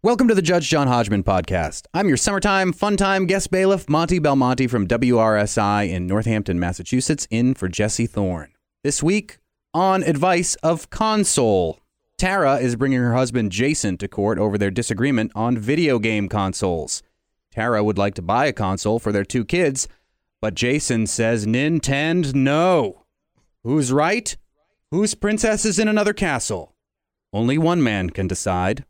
Welcome to the Judge John Hodgman podcast. I'm your summertime fun time guest bailiff, Monty Belmonte from WRSI in Northampton, Massachusetts, in for Jesse Thorn. This week, on advice of console, Tara is bringing her husband Jason to court over their disagreement on video game consoles. Tara would like to buy a console for their two kids, but Jason says Nintendo no. Who's right? Whose princess is in another castle? Only one man can decide.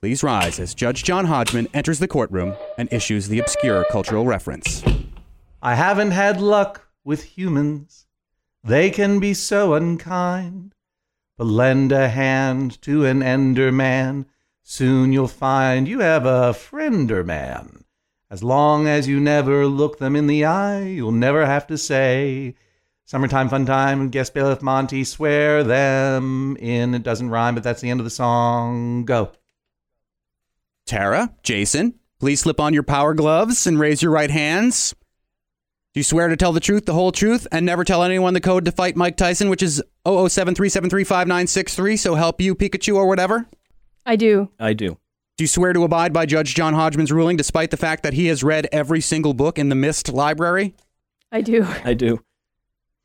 Please rise as Judge John Hodgman enters the courtroom and issues the obscure cultural reference. I haven't had luck with humans. They can be so unkind. But lend a hand to an ender man. Soon you'll find you have a friender man. As long as you never look them in the eye, you'll never have to say, Summertime fun time, guest bailiff Monty, swear them in. It doesn't rhyme, but that's the end of the song. Go. Tara, Jason, please slip on your power gloves and raise your right hands. Do you swear to tell the truth, the whole truth, and never tell anyone the code to fight Mike Tyson, which is 00737359963, so help you, Pikachu, or whatever? I do. I do. Do you swear to abide by Judge John Hodgman's ruling despite the fact that he has read every single book in the Myst library? I do. I do.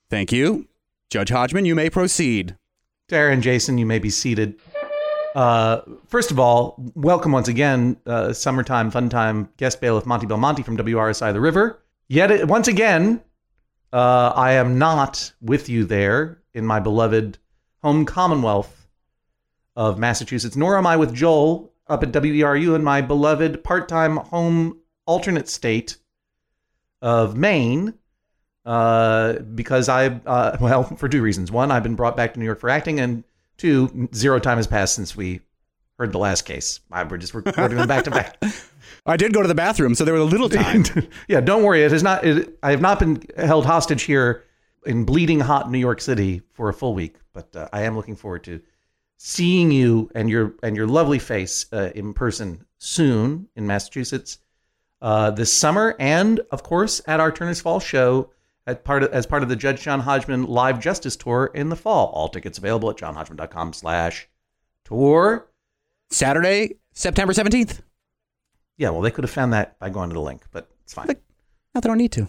Thank you. Judge Hodgman, you may proceed. Tara and Jason, you may be seated. Uh, first of all, welcome once again, uh, summertime fun time guest bailiff Monty Belmonte from WRSI The River. Yet it, once again, uh, I am not with you there in my beloved home Commonwealth of Massachusetts, nor am I with Joel up at WERU in my beloved part-time home alternate state of Maine. Uh, because I, uh, well, for two reasons. One, I've been brought back to New York for acting, and two, zero time has passed since we heard the last case. I, we're just recording them back to back. I did go to the bathroom, so there was a little time. yeah, don't worry. It is not. It, I have not been held hostage here in bleeding hot New York City for a full week, but uh, I am looking forward to seeing you and your and your lovely face uh, in person soon in Massachusetts uh, this summer, and of course at our Turner's Fall show at part of, as part of the Judge John Hodgman Live Justice Tour in the fall. All tickets available at johnhodgman.com slash tour. Saturday, September 17th. Yeah, well, they could have found that by going to the link, but it's fine. Not that I don't need to.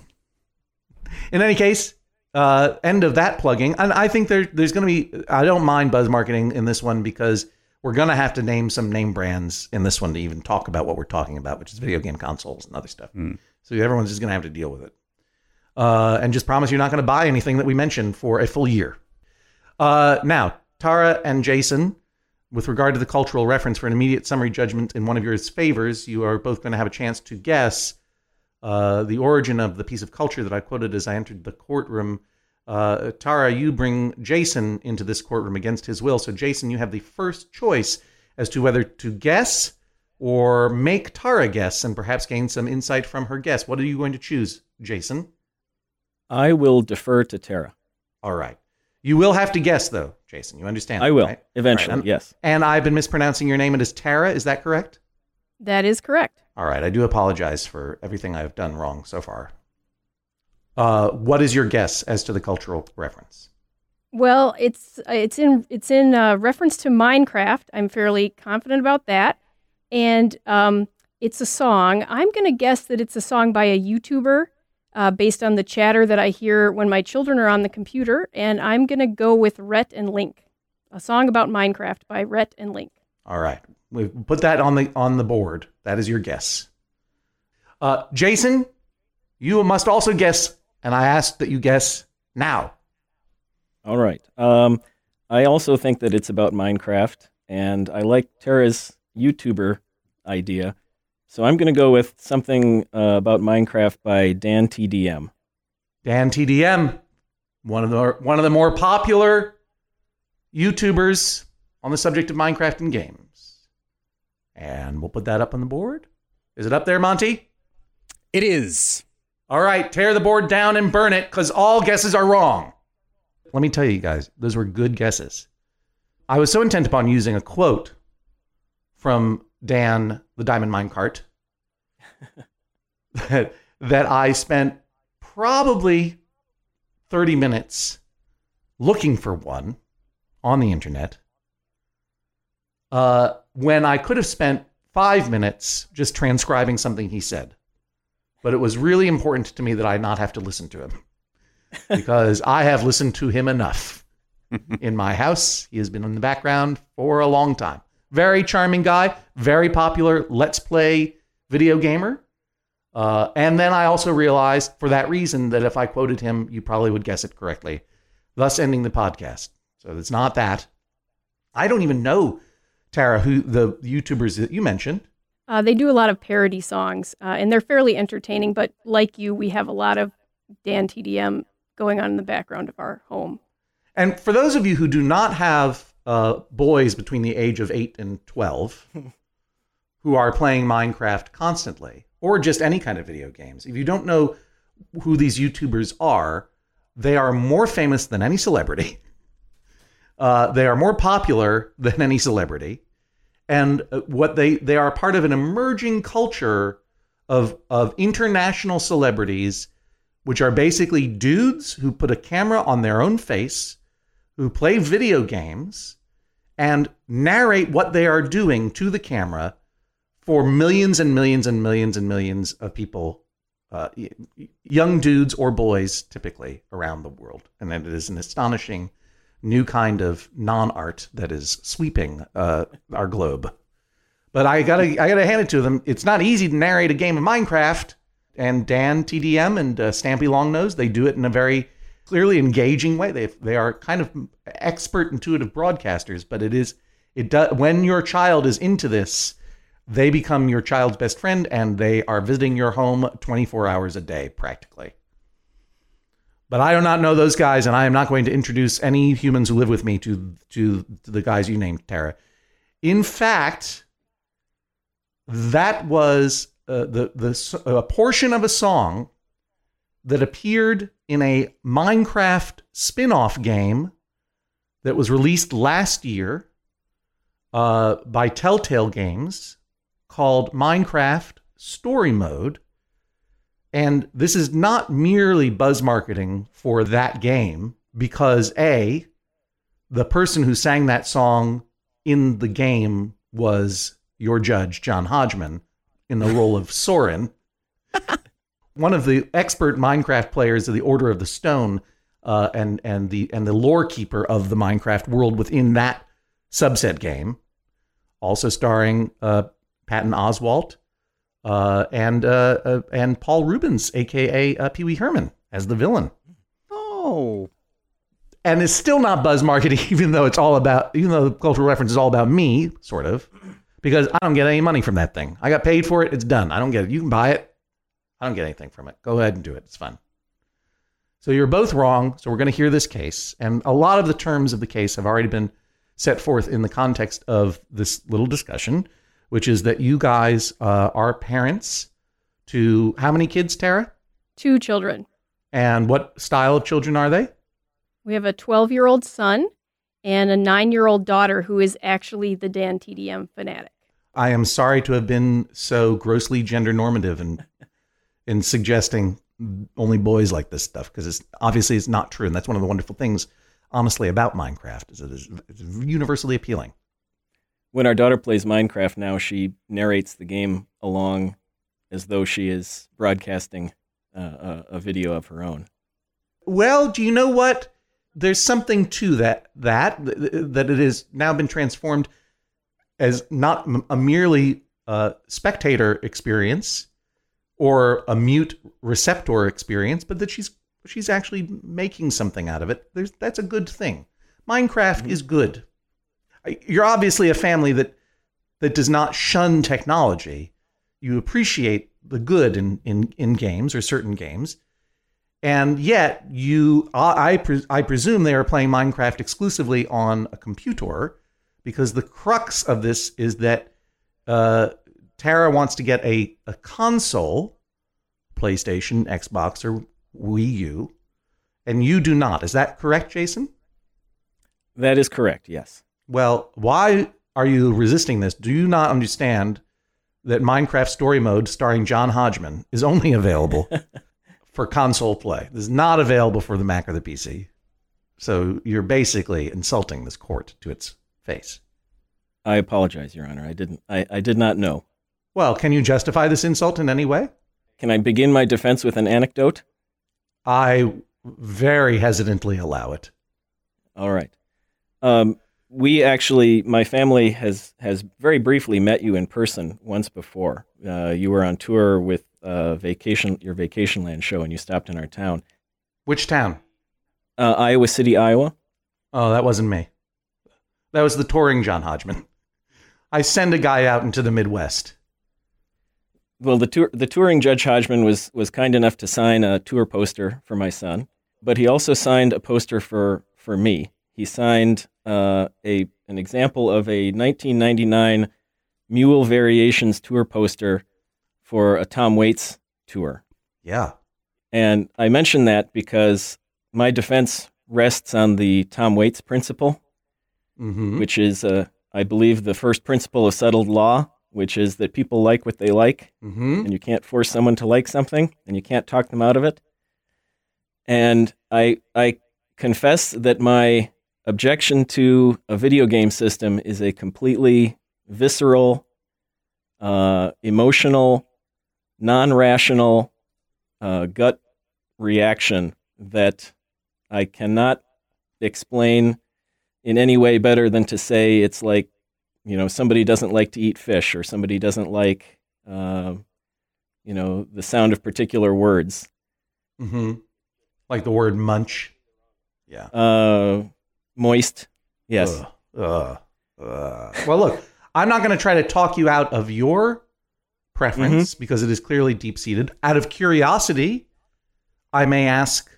In any case, uh, end of that plugging. And I think there, there's going to be, I don't mind buzz marketing in this one because we're going to have to name some name brands in this one to even talk about what we're talking about, which is video game consoles and other stuff. Mm. So everyone's just going to have to deal with it. Uh, and just promise you're not going to buy anything that we mentioned for a full year. Uh, now, Tara and Jason, with regard to the cultural reference for an immediate summary judgment in one of your favors, you are both going to have a chance to guess uh, the origin of the piece of culture that I quoted as I entered the courtroom. Uh, Tara, you bring Jason into this courtroom against his will. So, Jason, you have the first choice as to whether to guess or make Tara guess and perhaps gain some insight from her guess. What are you going to choose, Jason? I will defer to Tara. All right. You will have to guess, though, Jason. You understand? I will right? eventually. All right. Yes. And I've been mispronouncing your name. It is Tara. Is that correct? That is correct. All right. I do apologize for everything I've done wrong so far. Uh, what is your guess as to the cultural reference? Well, it's it's in it's in uh, reference to Minecraft. I'm fairly confident about that, and um, it's a song. I'm going to guess that it's a song by a YouTuber, uh, based on the chatter that I hear when my children are on the computer, and I'm going to go with Rhett and Link, a song about Minecraft by Rhett and Link. All right. We've put that on the on the board. That is your guess. Uh, Jason, you must also guess, and I ask that you guess now. All right. Um, I also think that it's about Minecraft, and I like Tara's YouTuber idea. So I'm going to go with something uh, about Minecraft by Dan TDM. Dan TDM, one of the one of the more popular YouTubers on the subject of Minecraft and games. And we'll put that up on the board. Is it up there, Monty? It is. All right, tear the board down and burn it because all guesses are wrong. Let me tell you guys, those were good guesses. I was so intent upon using a quote from Dan the Diamond Minecart that, that I spent probably 30 minutes looking for one on the internet uh, when I could have spent five minutes just transcribing something he said. But it was really important to me that I not have to listen to him because I have listened to him enough in my house. He has been in the background for a long time. Very charming guy, very popular Let's Play video gamer. Uh, and then I also realized for that reason that if I quoted him, you probably would guess it correctly, thus ending the podcast. So it's not that. I don't even know, Tara, who the YouTubers that you mentioned. Uh, they do a lot of parody songs, uh, and they're fairly entertaining. But like you, we have a lot of Dan TDM going on in the background of our home. And for those of you who do not have uh, boys between the age of 8 and 12 who are playing Minecraft constantly, or just any kind of video games, if you don't know who these YouTubers are, they are more famous than any celebrity. Uh, they are more popular than any celebrity, and uh, what they they are part of an emerging culture of of international celebrities, which are basically dudes who put a camera on their own face, who play video games, and narrate what they are doing to the camera for millions and millions and millions and millions of people uh, young dudes or boys typically around the world. And it is an astonishing new kind of non-art that is sweeping uh, our globe. But I gotta I gotta hand it to them. It's not easy to narrate a game of Minecraft. And Dan TDM and uh, Stampy Longnose they do it in a very clearly engaging way. They they are kind of expert intuitive broadcasters. But it is it does when your child is into this, they become your child's best friend and they are visiting your home 24 hours a day practically. But I do not know those guys, and I am not going to introduce any humans who live with me to to, to the guys you named, Tara. In fact, that was uh, the the a portion of a song that appeared in a Minecraft spin-off game that was released last year uh, by Telltale Games called Minecraft Story Mode and this is not merely buzz marketing for that game because A, the person who sang that song in the game was your judge, John Hodgman, in the role of Soren. One of the expert Minecraft players of the Order of the Stone uh, and, and, the, and the lore keeper of the Minecraft world within that subset game. Also starring uh, Patton Oswalt uh, and uh, uh, and Paul Reubens, aka uh, Pee Wee Herman, as the villain. Oh, and it's still not buzz marketing, even though it's all about, even though the cultural reference is all about me, sort of, because I don't get any money from that thing. I got paid for it. It's done. I don't get it. You can buy it. I don't get anything from it. Go ahead and do it. It's fun. So you're both wrong. So we're going to hear this case, and a lot of the terms of the case have already been set forth in the context of this little discussion which is that you guys uh, are parents to how many kids, Tara? Two children. And what style of children are they? We have a 12 year old son and a nine year old daughter who is actually the Dan TDM fanatic. I am sorry to have been so grossly gender normative and in suggesting only boys like this stuff because it's obviously it's not true and that's one of the wonderful things honestly about Minecraft is it is it's universally appealing when our daughter plays Minecraft now, she narrates the game along as though she is broadcasting uh, a, a, video of her own. Well, do you know what? There's something to that that that it has now been transformed as not a merely uh, spectator experience or a mute receptor experience, but that she's she's actually making something out of it. There's, that's a good thing. Minecraft mm-hmm. is good you're obviously a family that that does not shun technology. You appreciate the good in in, in games or certain games, and yet you I I, I presume they are playing Minecraft exclusively on a computer because the crux of this is that uh, Tara wants to get a a console, PlayStation, Xbox, or Wii U, and you do not. Is that correct, Jason? That is correct. Yes. Well, why are you resisting this? Do you not understand that Minecraft Story Mode starring John Hodgman is only available for console play? This is not available for the Mac or the PC. So you're basically insulting this court to its face. I apologize, Your Honor. I didn't. I, I did not know. Well, can you justify this insult in any way? Can I begin my defense with an anecdote? I very hesitantly allow it. All right. Um, we actually, my family has has very briefly met you in person once before. Uh, you were on tour with uh, vacation, your Vacationland show, and you stopped in our town, Which town? uh, Iowa City, Iowa. Oh, that wasn't me. That was the touring John Hodgman. I send a guy out into the Midwest. Well, the tour, the touring Judge Hodgman was was kind enough to sign a tour poster for my son, but he also signed a poster for for me. He signed uh, a an example of a 1999 Mule Variations tour poster for a Tom Waits tour. Yeah. And I mention that because my defense rests on the Tom Waits principle, Mm-hmm. which is, uh, I believe, the first principle of settled law, which is that people like what they like, Mm-hmm. and you can't force someone to like something, and you can't talk them out of it. And I, I confess that my objection to a video game system is a completely visceral, uh, emotional, non-rational uh, gut reaction that I cannot explain in any way better than to say it's like, you know, somebody doesn't like to eat fish or somebody doesn't like, uh, you know, the sound of particular words. Mm-hmm. Like the word munch. Yeah. Uh, moist, yes. Ugh. Ugh. Ugh. Well, look, I'm not going to try to talk you out of your preference because it is clearly deep seated. Out of curiosity, I may ask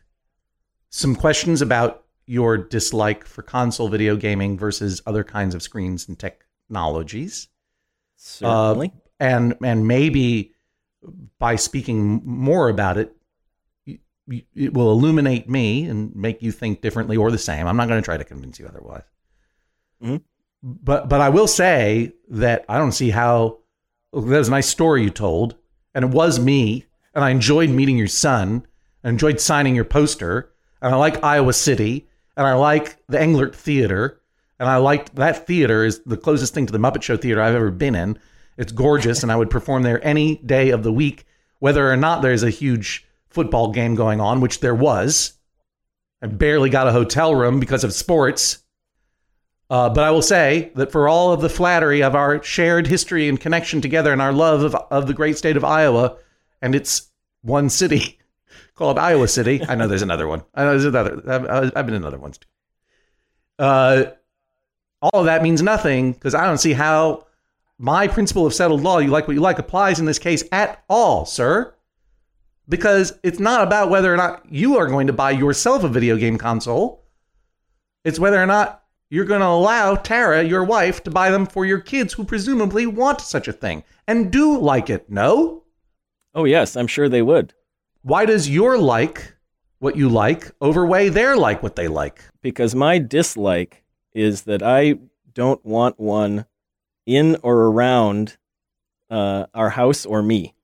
some questions about your dislike for console video gaming versus other kinds of screens and technologies. Certainly. and and maybe by speaking more about it it will illuminate me and make you think differently or the same i'm not going to try to convince you otherwise Mhm. but but i will say that i don't see how that was a nice story you told and it was me and i enjoyed meeting your son i enjoyed signing your poster and i like iowa city and i like the englert theater and I liked that theater is the closest thing to the Muppet Show theater I've ever been in. It's gorgeous, and I would perform there any day of the week, whether or not there's a huge football game going on, which there was. I barely got a hotel room because of sports. Uh, but I will say that for all of the flattery of our shared history and connection together and our love of, of the great state of Iowa and its one city called Iowa City, I know there's another one. I know there's another. I've, I've been in other ones too. Uh, all of that means nothing because I don't see how my principle of settled law, you like what you like, applies in this case at all, sir. Because it's not about whether or not you are going to buy yourself a video game console. It's whether or not you're going to allow Tara, your wife, to buy them for your kids who presumably want such a thing and do like it. No? oh, yes, I'm sure they would. Why does your like what you like overweigh their like what they like? Because my dislike is that I don't want one in or around uh, our house or me.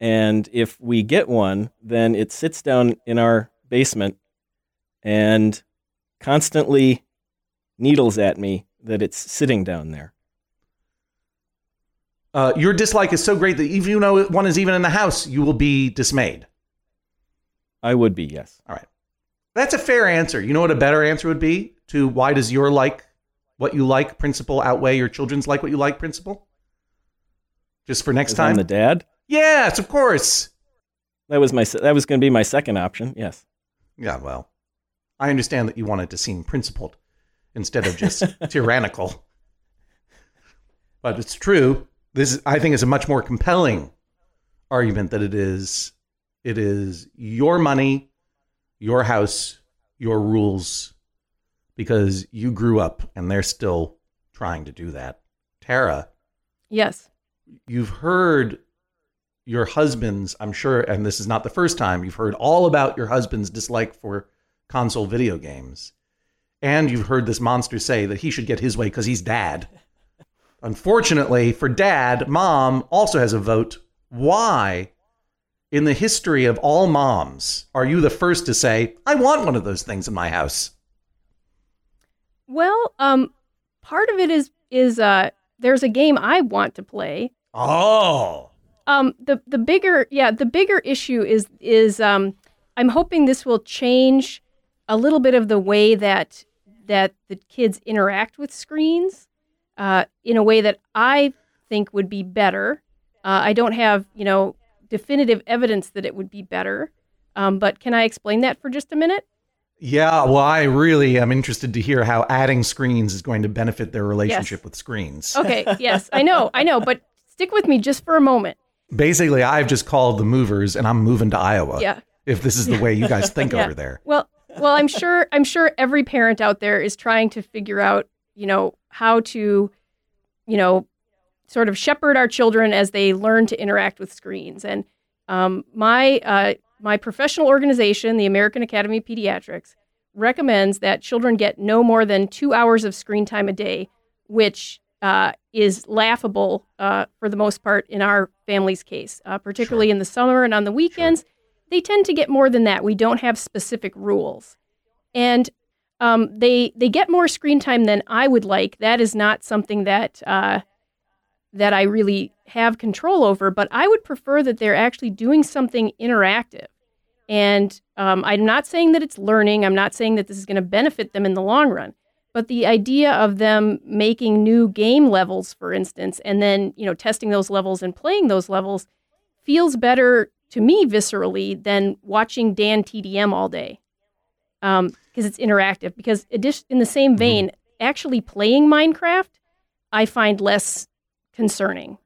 And if we get one, then it sits down in our basement and constantly needles at me that it's sitting down there. Uh, your dislike is so great that if you know one is even in the house, you will be dismayed. I would be, yes. All right. That's a fair answer. You know what a better answer would be to why does your like what you like principle outweigh your children's like what you like principle? Just for next 'Cause I'm time? the dad. yes, of course. That was my that was going to be my second option. Yes. Yeah, well, I understand that you wanted to seem principled instead of just tyrannical. But it's true. This I think is a much more compelling argument that it is it is your money, your house, your rules because you grew up and they're still trying to do that. Tara, Yes. you've heard your husband's, I'm sure, and this is not the first time, you've heard all about your husband's dislike for console video games. And you've heard this monster say that he should get his way because he's dad. Unfortunately, for dad, mom also has a vote. Why, in the history of all moms, are you the first to say, I want one of those things in my house? Well, um, part of it is is uh, there's a game I want to play. Oh. Um, the the bigger yeah the bigger issue is is um, I'm hoping this will change a little bit of the way that that the kids interact with screens uh, in a way that I think would be better. Uh, I don't have you know definitive evidence that it would be better, um, but can I explain that for just a minute? Yeah, well, I really am interested to hear how adding screens is going to benefit their relationship Yes. with screens. Okay, yes, I know, I know, but stick with me just for a moment. Basically, I've just called the movers and I'm moving to Iowa. Yeah. If this is the way you guys think Yeah. over there. Well, well, I'm sure I'm sure every parent out there is trying to figure out, you know, how to, you know, sort of shepherd our children as they learn to interact with screens. And um, my uh, my professional organization, the American Academy of Pediatrics, recommends that children get no more than two hours of screen time a day, which uh, is laughable uh, for the most part in our family's case, uh, particularly in the summer and on the weekends. They tend to get more than that. We don't have specific rules, and um, they they get more screen time than I would like. That is not something that uh, that I really have control over. But I would prefer that they're actually doing something interactive. And um, I'm not saying that it's learning. I'm not saying that this is going to benefit them in the long run. But the idea of them making new game levels, for instance, and then you know testing those levels and playing those levels, feels better to me viscerally than watching Dan TDM all day, because it's interactive. Because in the same vein, actually playing Minecraft, I find less concerning.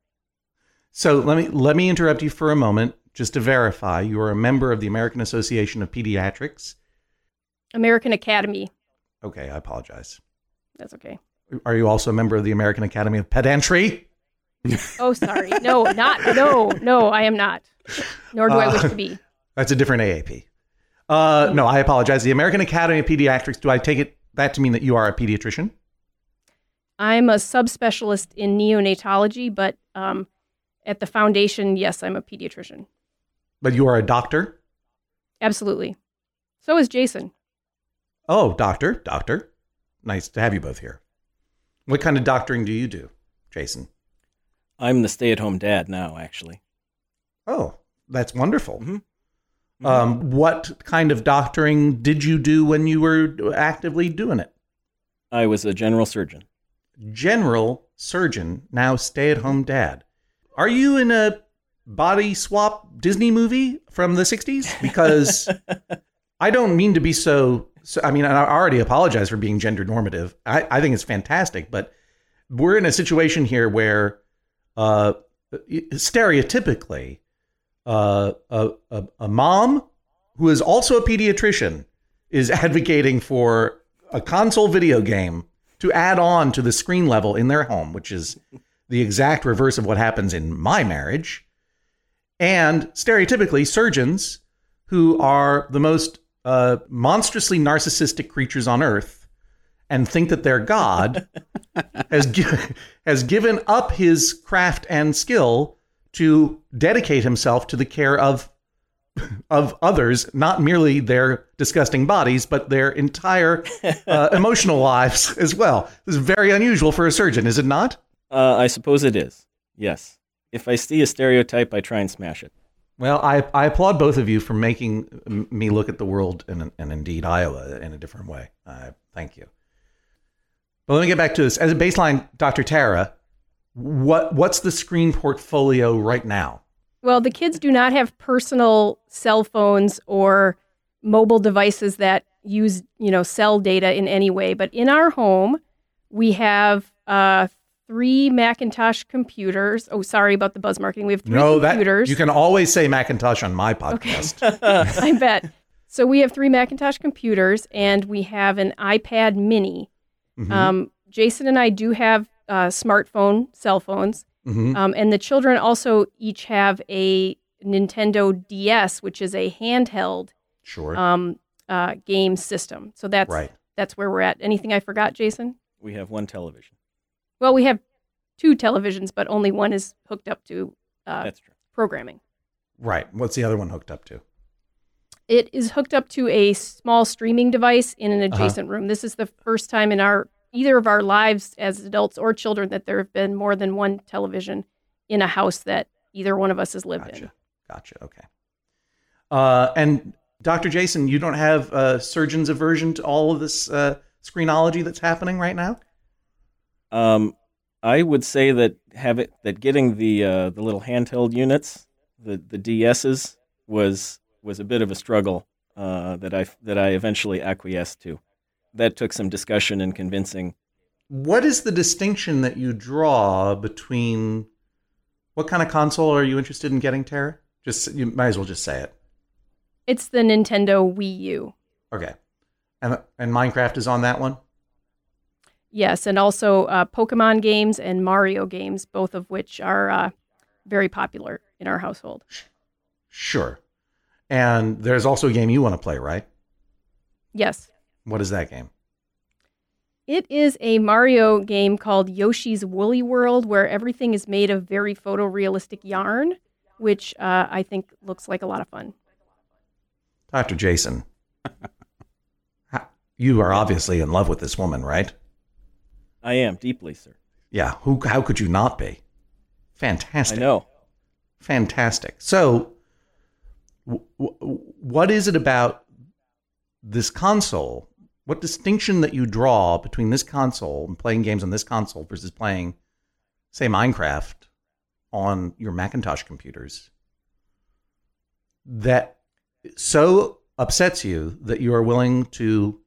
So let me let me interrupt you for a moment just to verify you are a member of the American Association of Pediatrics. American Academy, Okay, I apologize. that's okay. Are you also a member of the American Academy of Pedantry? Oh, sorry, no, not no, no, I am not. Nor do I wish to be. That's a different AAP. Uh, no, I apologize. The American Academy of Pediatrics. Do I take it that to mean that you are a pediatrician? I'm a subspecialist in neonatology, but um, at the foundation, yes, I'm a pediatrician. But you are a doctor? Absolutely. So is Jason. Oh, doctor, doctor. Nice to have you both here. What kind of doctoring do you do, Jason? I'm the stay-at-home dad now, actually. Oh, that's wonderful. Mhm. Um, what kind of doctoring did you do when you were actively doing it? I was a general surgeon. General surgeon, now stay at home dad. Are you in a body swap Disney movie from the 60s? Because I don't mean to be so, so. I mean, I already apologize for being gender normative. I, I think it's fantastic, but we're in a situation here where uh, stereotypically, uh, a, a, a mom who is also a pediatrician is advocating for a console video game to add on to the screen level in their home, which is the exact reverse of what happens in my marriage. And stereotypically, surgeons who are the most uh, monstrously narcissistic creatures on earth and think that they're God has, gi- has given up his craft and skill to dedicate himself to the care of of others, not merely their disgusting bodies, but their entire uh, emotional lives as well. This is very unusual for a surgeon, is it not? Uh, I suppose it is. Yes. If I see a stereotype, I try and smash it. Well, I, I applaud both of you for making me look at the world and, and indeed Iowa in a different way. Uh, thank you. But let me get back to this. As a baseline, Dr. Tara, what what's the screen portfolio right now? Well, the kids do not have personal cell phones or mobile devices that use, you know, cell data in any way. But in our home, we have uh, three Macintosh computers. Oh, sorry about the buzz marketing. We have three no, that you can always say Macintosh on my podcast. Okay. I bet. So we have three Macintosh computers and we have an iPad mini. Mhm. Um, Jason and I do have uh, smartphone cell phones. Mhm. Um, and the children also each have a Nintendo DS, which is a handheld Sure. um, uh, game system. So that's right. that's where we're at. Anything I forgot, Jason? We have one television. Well, we have two televisions, but only one is hooked up to uh, That's true. programming. Right. What's the other one hooked up to? It is hooked up to a small streaming device in an Uh-huh. adjacent room. This is the first time in our either of our lives as adults or children that there have been more than one television in a house that either one of us has lived Gotcha. in. Gotcha. Gotcha. Okay. Uh, and Dr. Jason, you don't have a surgeon's aversion to all of this uh, screenology that's happening right now? Um, I would say that have it that getting the uh, the little handheld units, the the DSs, was was a bit of a struggle uh, that I that I eventually acquiesced to. That took some discussion and convincing. What is the distinction that you draw between what kind of console are you interested in getting, Tara? Just you might as well just say it. It's the Nintendo Wii U. Okay. And and Minecraft is on that one? Yes, and also uh, Pokemon games and Mario games, both of which are uh, very popular in our household. Sure. And there's also a game you want to play, right? Yes. What is that game? It is a Mario game called Yoshi's Woolly World, where everything is made of very photorealistic yarn, which uh, I think looks like a lot of fun. Dr. Jason. you are obviously in love with this woman, right? I am deeply, sir. Yeah, who how could you not be? Fantastic. I know. Fantastic. So, w- w- what is it about this console? What distinction that you draw between this console and playing games on this console versus playing, say, Minecraft on your Macintosh computers that so upsets you that you are willing to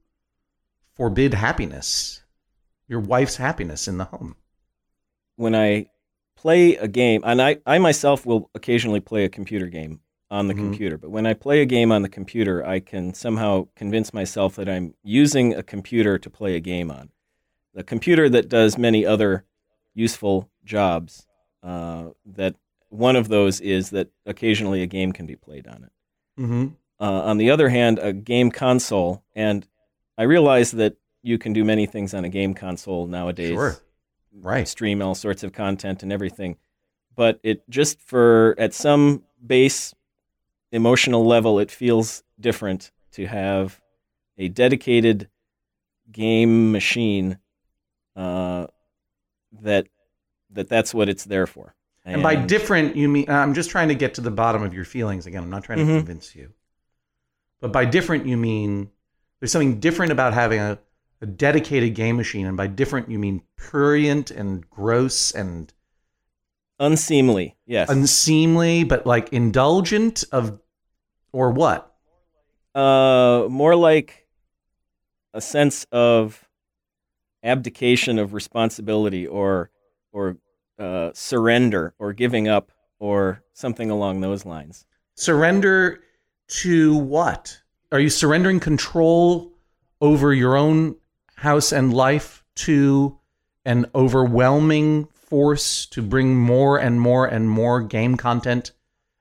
forbid happiness, your wife's happiness in the home? When I play a game, and I, I myself will occasionally play a computer game on the Mhm. computer, but when I play a game on the computer, I can somehow convince myself that I'm using a computer to play a game on. The computer that does many other useful jobs. Uh, that one of those is that occasionally a game can be played on it. Mm-hmm. Uh, on the other hand, a game console, and I realize that you can do many things on a game console nowadays. Sure. Right. Stream all sorts of content and everything. But it just for, at some base emotional level, it feels different to have a dedicated game machine uh, that that that's what it's there for. And by different, you mean I'm just trying to get to the bottom of your feelings again. I'm not trying to Mhm. convince you. But by different, you mean there's something different about having a, a dedicated game machine. And by different, you mean prurient and gross and unseemly, yes. unseemly, but like indulgent of, or what? Uh, more like a sense of abdication of responsibility, or or uh, surrender, or giving up, or something along those lines. Surrender to what? Are you surrendering control over your own house and life to an overwhelming force to bring more and more and more game content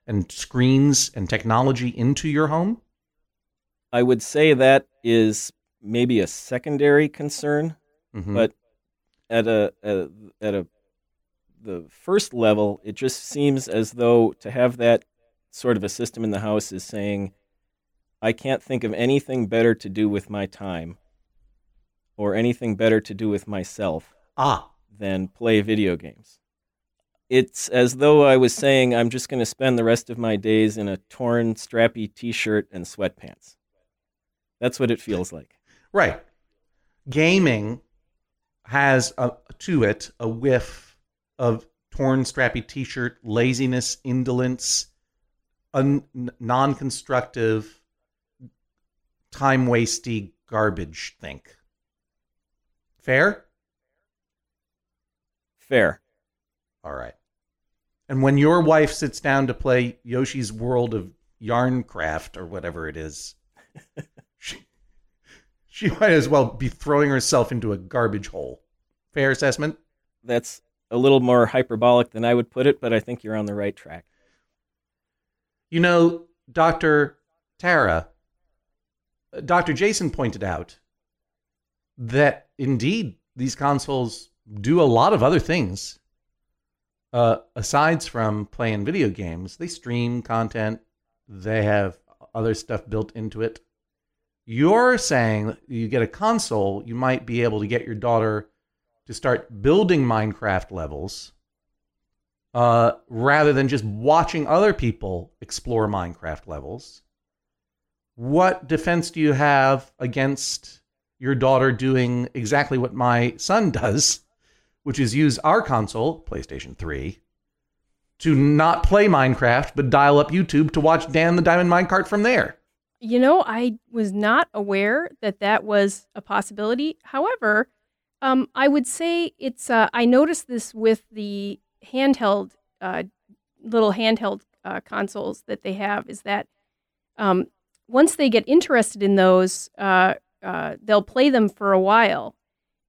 and screens and technology into your home? I would say that is maybe a secondary concern, Mhm. but at a, a at a the first level, it just seems as though to have that sort of a system in the house is saying, I can't think of anything better to do with my time or anything better to do with myself ah, than play video games. It's as though I was saying, I'm just going to spend the rest of my days in a torn, strappy t shirt and sweatpants. That's what it feels like. right. Gaming has a, to it a whiff of torn, strappy t-shirt, laziness, indolence, un, non-constructive, time-wasty garbage. Think fair. Fair. All right. And when your wife sits down to play Yoshi's World of Yarncraft or whatever it is, she, she might as well be throwing herself into a garbage hole. Fair assessment? That's a little more hyperbolic than I would put it, but I think you're on the right track. You know, Dr. Tara, uh, Dr. Jason pointed out that indeed these consoles do a lot of other things. Uh, aside from playing video games, they stream content, they have other stuff built into it. You're saying you get a console, you might be able to get your daughter to start building Minecraft levels uh, rather than just watching other people explore Minecraft levels. What defense do you have against your daughter doing exactly what my son does, which is use our console, PlayStation 3, to not play Minecraft, but dial up YouTube to watch Dan the Diamond Minecart from there? You know, I was not aware that that was a possibility. However, um, I would say it's. Uh, I noticed this with the handheld, uh, little handheld uh, consoles that they have. Is that um, once they get interested in those, uh, uh, they'll play them for a while,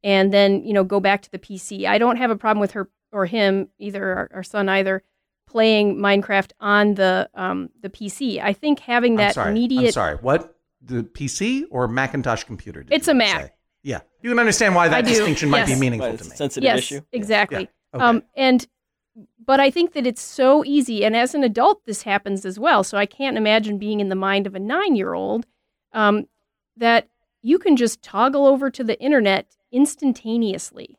and then you know go back to the PC. I don't have a problem with her or him either, our, our son either, playing Minecraft on the um, the PC. I think having that I'm sorry. immediate. I'm sorry. What? The PC or Macintosh computer? did It's a Mac. say? Yeah. You can understand why that do, distinction might be meaningful But to it's me. a sensitive yes, issue. exactly. Okay. Um, and but I think that it's so easy, and as an adult, this happens as well. So I can't imagine being in the mind of a nine-year-old um, that you can just toggle over to the internet instantaneously.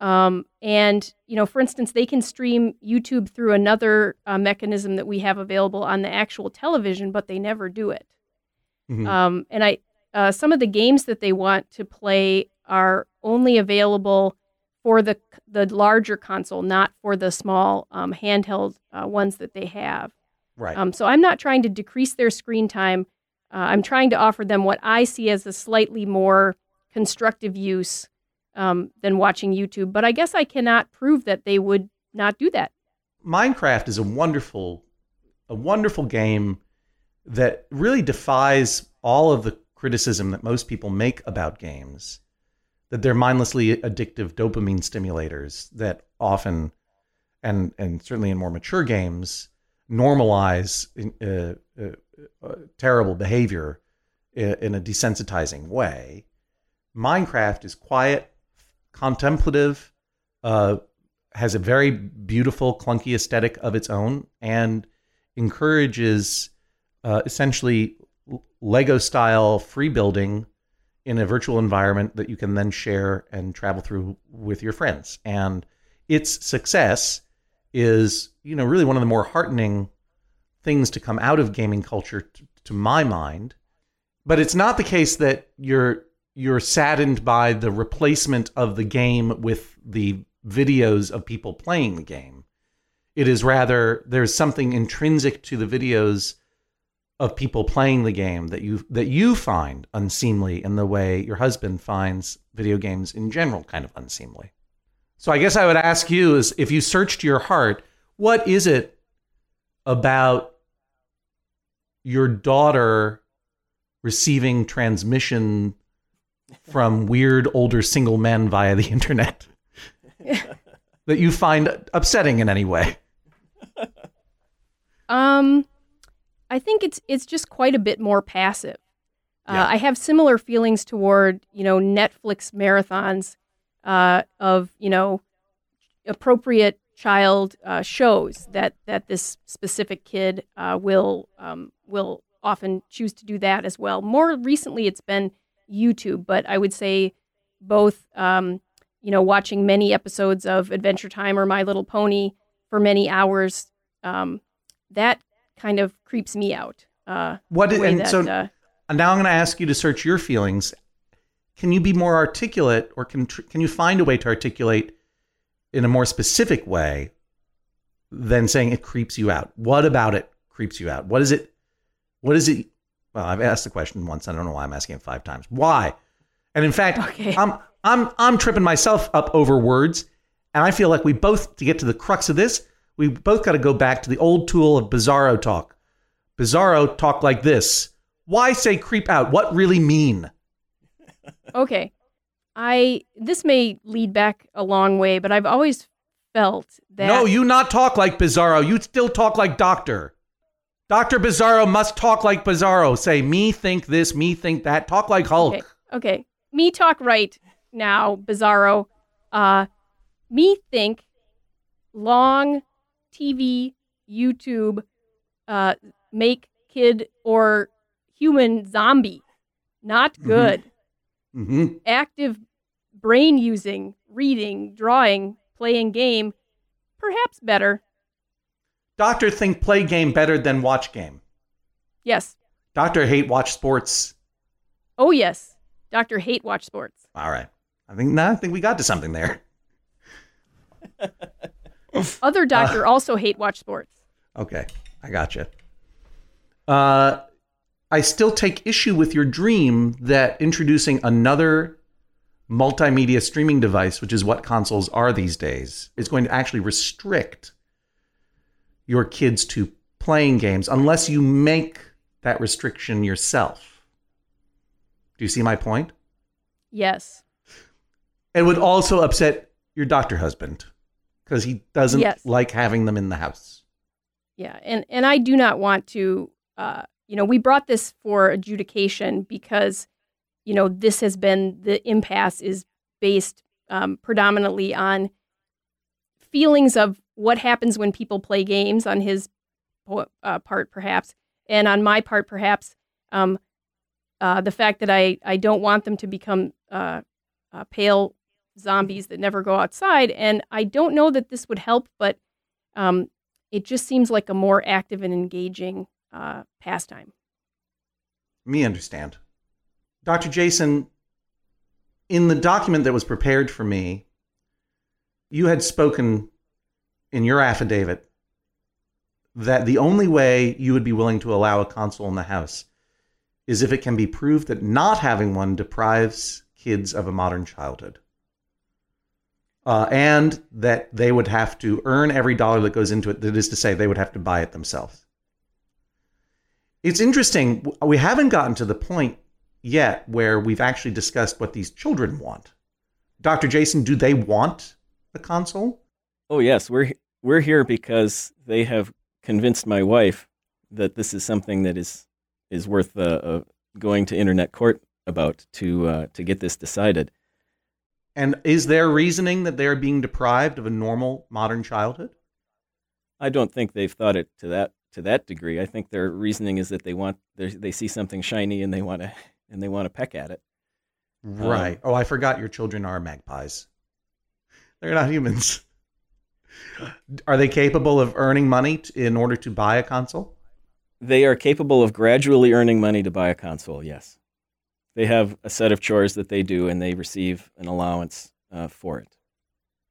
Um, and you know, for instance, they can stream YouTube through another uh, mechanism that we have available on the actual television, but they never do it. Mhm. Um, and I, uh, some of the games that they want to play are only available for the the larger console, not for the small um, handheld uh, ones that they have. right. Um, so I'm not trying to decrease their screen time. Uh, I'm trying to offer them what I see as a slightly more constructive use um, than watching YouTube. But I guess I cannot prove that they would not do that. Minecraft is a wonderful, a wonderful game that really defies all of the criticism that most people make about games. That they're mindlessly addictive dopamine stimulators that often, and and certainly in more mature games, normalize uh, uh, uh, terrible behavior in, in a desensitizing way. Minecraft is quiet, contemplative, uh, has a very beautiful, clunky aesthetic of its own, and encourages uh, essentially Lego style free building in a virtual environment that you can then share and travel through with your friends. And its success is, you know, really one of the more heartening things to come out of gaming culture, to my mind. But it's not the case that you're you're saddened by the replacement of the game with the videos of people playing the game. It is rather there's something intrinsic to the videos of people playing the game that you that you find unseemly in the way your husband finds video games in general kind of unseemly. So I guess I would ask you is if you searched your heart, what is it about your daughter receiving transmission from weird older single men via the internet that you find upsetting in any way? Um, I think it's it's just quite a bit more passive. Uh, Yeah. I have similar feelings toward you know Netflix marathons uh, of you know appropriate child uh, shows that that this specific kid uh, will um, will often choose to do that as well. More recently, it's been YouTube, but I would say both um, you know watching many episodes of Adventure Time or My Little Pony for many hours. Um, that kind of creeps me out. Uh, What and that, so uh, now I'm going to ask you to search your feelings. Can you be more articulate, or can can you find a way to articulate in a more specific way than saying it creeps you out? What about it creeps you out? What is it? What is it? Well, I've asked the question once. I don't know why I'm asking it five times. Why? And in fact, Okay. I'm I'm I'm tripping myself up over words, and I feel like we both to get to the crux of this, we both got to go back to the old tool of Bizarro talk. Bizarro talk like this. Why say creep out? What really mean? okay, I this may lead back a long way, but I've always felt that No, you not talk like Bizarro. You still talk like Doctor. Doctor Bizarro must talk like Bizarro. Say me think this, me think that. Talk like Hulk. Okay, okay. Me talk right now, Bizarro. Uh, me think long TV, YouTube, uh, make kid or human zombie not good. Hmm Active brain using, reading, drawing, playing game, perhaps better. Doctor think play game better than watch game. Yes. Doctor hate watch sports. Oh, yes. Dr. Hate Watch Sports. All right. I think no, I think we got to something there. Other doctor also hate watch sports. Okay, I got you. Uh, I still take issue with your dream that introducing another multimedia streaming device, which is what consoles are these days, is going to actually restrict your kids to playing games unless you make that restriction yourself. Do you see my point? Yes. It would also upset your doctor husband because he doesn't Yes. like having them in the house. Yeah, and and I do not want to. Uh, you know, we brought this for adjudication because, you know, this has been the impasse is based um, predominantly on feelings of what happens when people play games on his uh, part, perhaps, and on my part, perhaps, um, uh, the fact that I I don't want them to become uh, uh, pale zombies that never go outside, and I don't know that this would help, but um, it just seems like a more active and engaging uh, pastime. Me understand. Dr. Jason, in the document that was prepared for me, you had spoken in your affidavit that the only way you would be willing to allow a console in the house is if it can be proved that not having one deprives kids of a modern childhood. Uh, and that they would have to earn every dollar that goes into it. That is to say, they would have to buy it themselves. It's interesting. We haven't gotten to the point yet where we've actually discussed what these children want. Dr. Jason, do they want the console? Oh yes, we're we're here because they have convinced my wife that this is something that is is worth uh, uh, going to internet court about to uh, to get this decided. And is there reasoning that they are being deprived of a normal modern childhood? I don't think they've thought it to that to that degree. I think their reasoning is that they want they they see something shiny and they want to and they want to peck at it. Right. oh, I forgot your children are magpies. They're not humans. Are they capable of earning money t- in order to buy a console? They are capable of gradually earning money to buy a console. Yes, they have a set of chores that they do, and they receive an allowance uh, for it.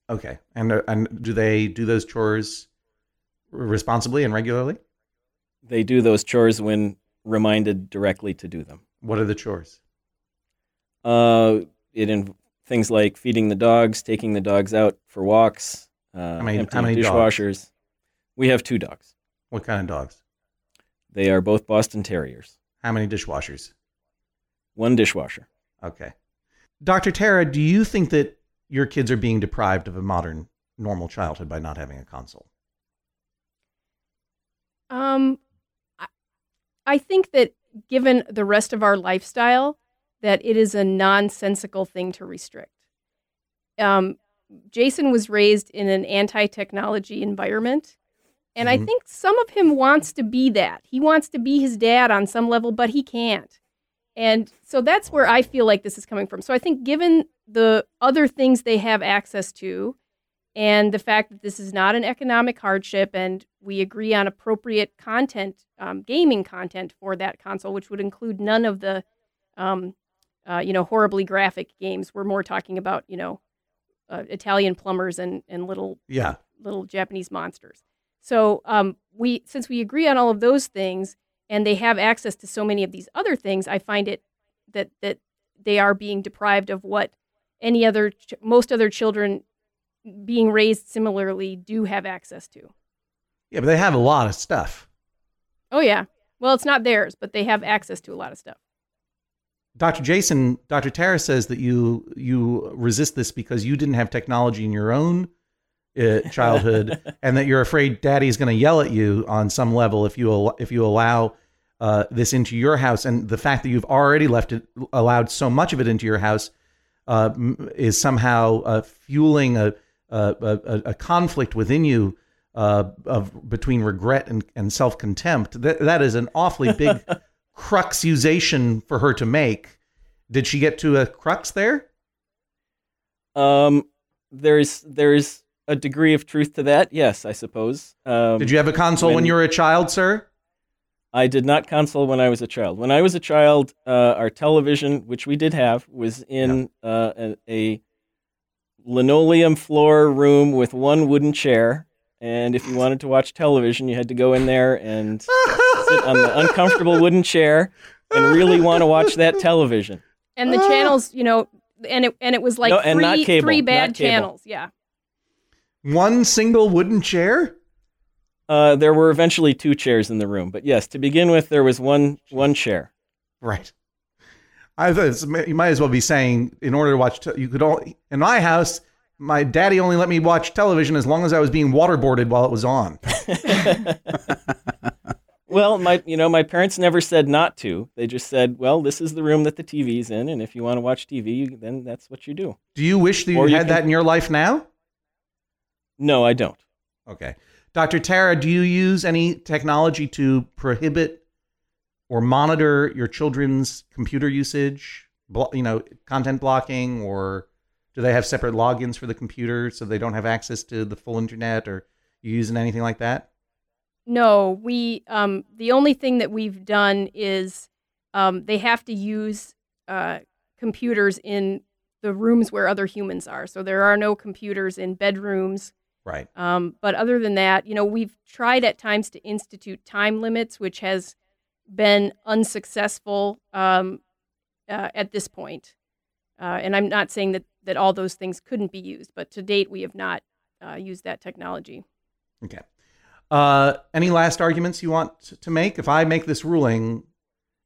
Okay. And uh, and do they do those chores responsibly and regularly? They do those chores when reminded directly to do them. What are the chores? Uh, it in things like feeding the dogs, taking the dogs out for walks, uh, many- how emptying many dogs? dishwashers. We have two dogs. What kind of dogs? They are both Boston Terriers. How many dishwashers? One dishwasher. Okay. Dr. Tara, do you think that your kids are being deprived of a modern, normal childhood by not having a console? Um, I, I think that given the rest of our lifestyle, that it is a nonsensical thing to restrict. Um, Jason was raised in an anti-technology environment, and I Mhm. think some of him wants to be that. He wants to be his dad on some level, but he can't. And so that's where I feel like this is coming from. So I think given the other things they have access to, and the fact that this is not an economic hardship and we agree on appropriate content um, gaming content for that console which would include none of the um, uh, you know horribly graphic games we're more talking about you know uh, italian plumbers and, and little Yeah. little japanese monsters so um, we since we agree on all of those things and they have access to so many of these other things i find it that that they are being deprived of what any other ch- most other children being raised similarly do have access to. Yeah, but they have a lot of stuff. Oh yeah. Well, it's not theirs, but they have access to a lot of stuff. Dr. Jason, Dr. Tara says that you you resist this because you didn't have technology in your own uh, childhood, and that you're afraid Daddy's going to yell at you on some level if you al- if you allow uh, this into your house. And the fact that you've already left it, allowed so much of it into your house, uh, is somehow uh, fueling a a, a a conflict within you uh, of between regret and, and self contempt. That that is an awfully big cruxusation for her to make. Did she get to a crux there? Um, there's there's a degree of truth to that. Yes, I suppose. Um, Did you have a console when, when- you were a child, sir? I did not console when I was a child. When I was a child, uh, our television, which we did have, was in uh, a, a linoleum floor room with one wooden chair. And if you wanted to watch television, you had to go in there and sit on the uncomfortable wooden chair and really want to watch that television. And the channels, you know, and it and it was like No, and three not cable, three bad cable. channels. Yeah. One single wooden chair? Uh, there were eventually two chairs in the room, but yes, to begin with, there was one one chair. Right. I thought you might as well be saying in order to watch te- you could only in my house my daddy only let me watch television as long as I was being waterboarded while it was on. Well, my you know my parents never said not to. They just said, "Well, this is the room that the TV's in, and if you want to watch TV, then that's what you do." Do you wish that you you had can- that in your life now? No, I don't. Okay. Dr. Tara, do you use any technology to prohibit or monitor your children's computer usage? Blo- you know, content blocking, or do they have separate logins for the computer so they don't have access to the full internet, or you using anything like that? No, we um the only thing that we've done is um they have to use uh computers in the rooms where other humans are. So there are no computers in bedrooms. Right. Um, but other than that, you know, we've tried at times to institute time limits, which has been unsuccessful um, uh, at this point. Uh, and I'm not saying that, that all those things couldn't be used, but to date, we have not uh, used that technology. Okay. Uh, any last arguments you want to make? If I make this ruling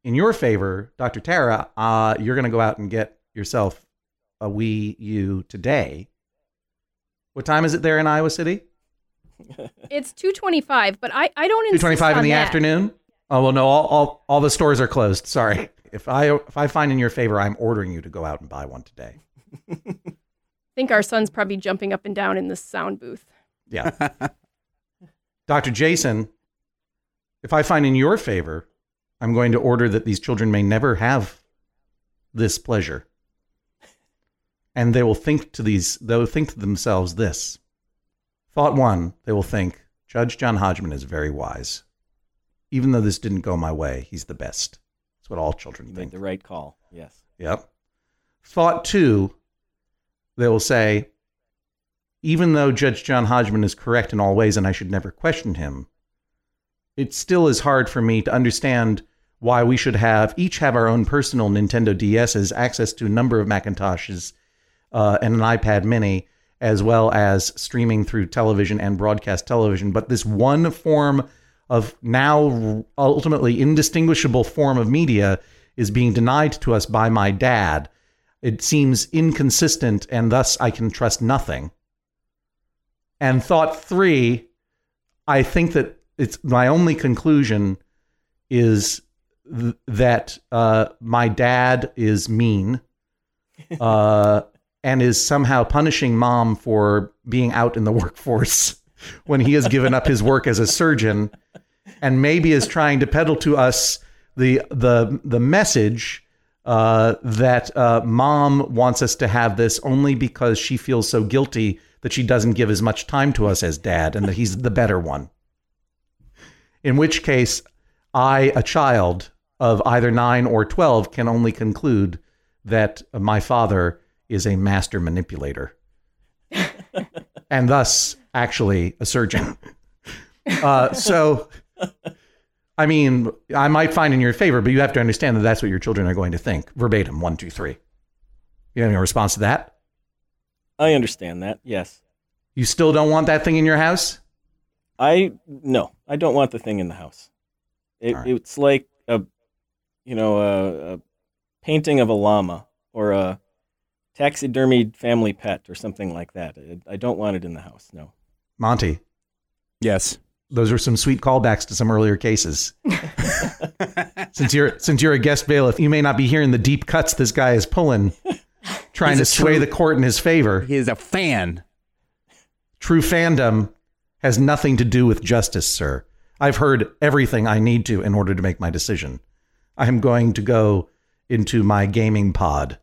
in your favor, Dr. Tara, uh, you're going to go out and get yourself a Wii U today. What time is it there in Iowa City? It's 225, but I, I don't Two insist twenty-five in the that. afternoon. Oh well, no, all, all all the stores are closed. Sorry. If I if I find in your favor, I'm ordering you to go out and buy one today. I think our son's probably jumping up and down in the sound booth. Yeah. Dr. Jason, if I find in your favor, I'm going to order that these children may never have this pleasure. And they will think to these they will think to themselves this. Thought one, they will think, Judge John Hodgman is very wise. Even though this didn't go my way, he's the best. That's what all children You think. the right call. Yes. Yep. Thought two, they will say, even though Judge John Hodgman is correct in all ways and I should never question him, it still is hard for me to understand why we should have each have our own personal Nintendo DSs, access to a number of Macintoshes, uh, and an iPad Mini, as well as streaming through television and broadcast television. But this one form of now ultimately indistinguishable form of media is being denied to us by my dad. It seems inconsistent, and thus I can trust nothing. And thought three, I think that it's my only conclusion is th- that uh, my dad is mean uh, and is somehow punishing mom for being out in the workforce when he has given up his work as a surgeon and maybe is trying to peddle to us the the the message uh, that uh, mom wants us to have this only because she feels so guilty that she doesn't give as much time to us as dad and that he's the better one. In which case, I, a child of either nine or 12, can only conclude that my father is a master manipulator and thus actually a surgeon. Uh, so, I mean, I might find in your favor, but you have to understand that that's what your children are going to think verbatim one, two, three. You have any response to that? I understand that. Yes. You still don't want that thing in your house? I no, I don't want the thing in the house. It, right. It's like a, you know, a, a painting of a llama or a taxidermied family pet or something like that. I, I don't want it in the house. No. Monty, Yes. those are some sweet callbacks to some earlier cases. since you're since you're a guest bailiff, you may not be hearing the deep cuts this guy is pulling, trying He's to sway true- the court in his favor. He is a fan. True fandom has nothing to do with justice, sir. I've heard everything I need to in order to make my decision. I am going to go into my gaming pod.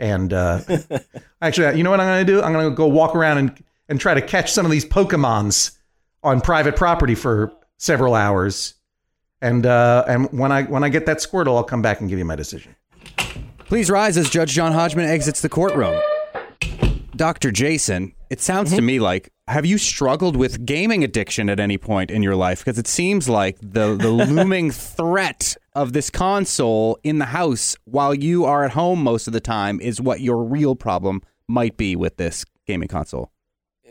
And uh, actually, you know what I'm going to do? I'm going to go walk around and, and try to catch some of these Pokemons on private property for several hours. And uh, and when I when I get that Squirtle, I'll come back and give you my decision. Please rise as Judge John Hodgman exits the courtroom. Dr. Jason, it sounds to me like have you struggled with gaming addiction at any point in your life? Because it seems like the, the looming threat of this console in the house while you are at home most of the time is what your real problem might be with this gaming console.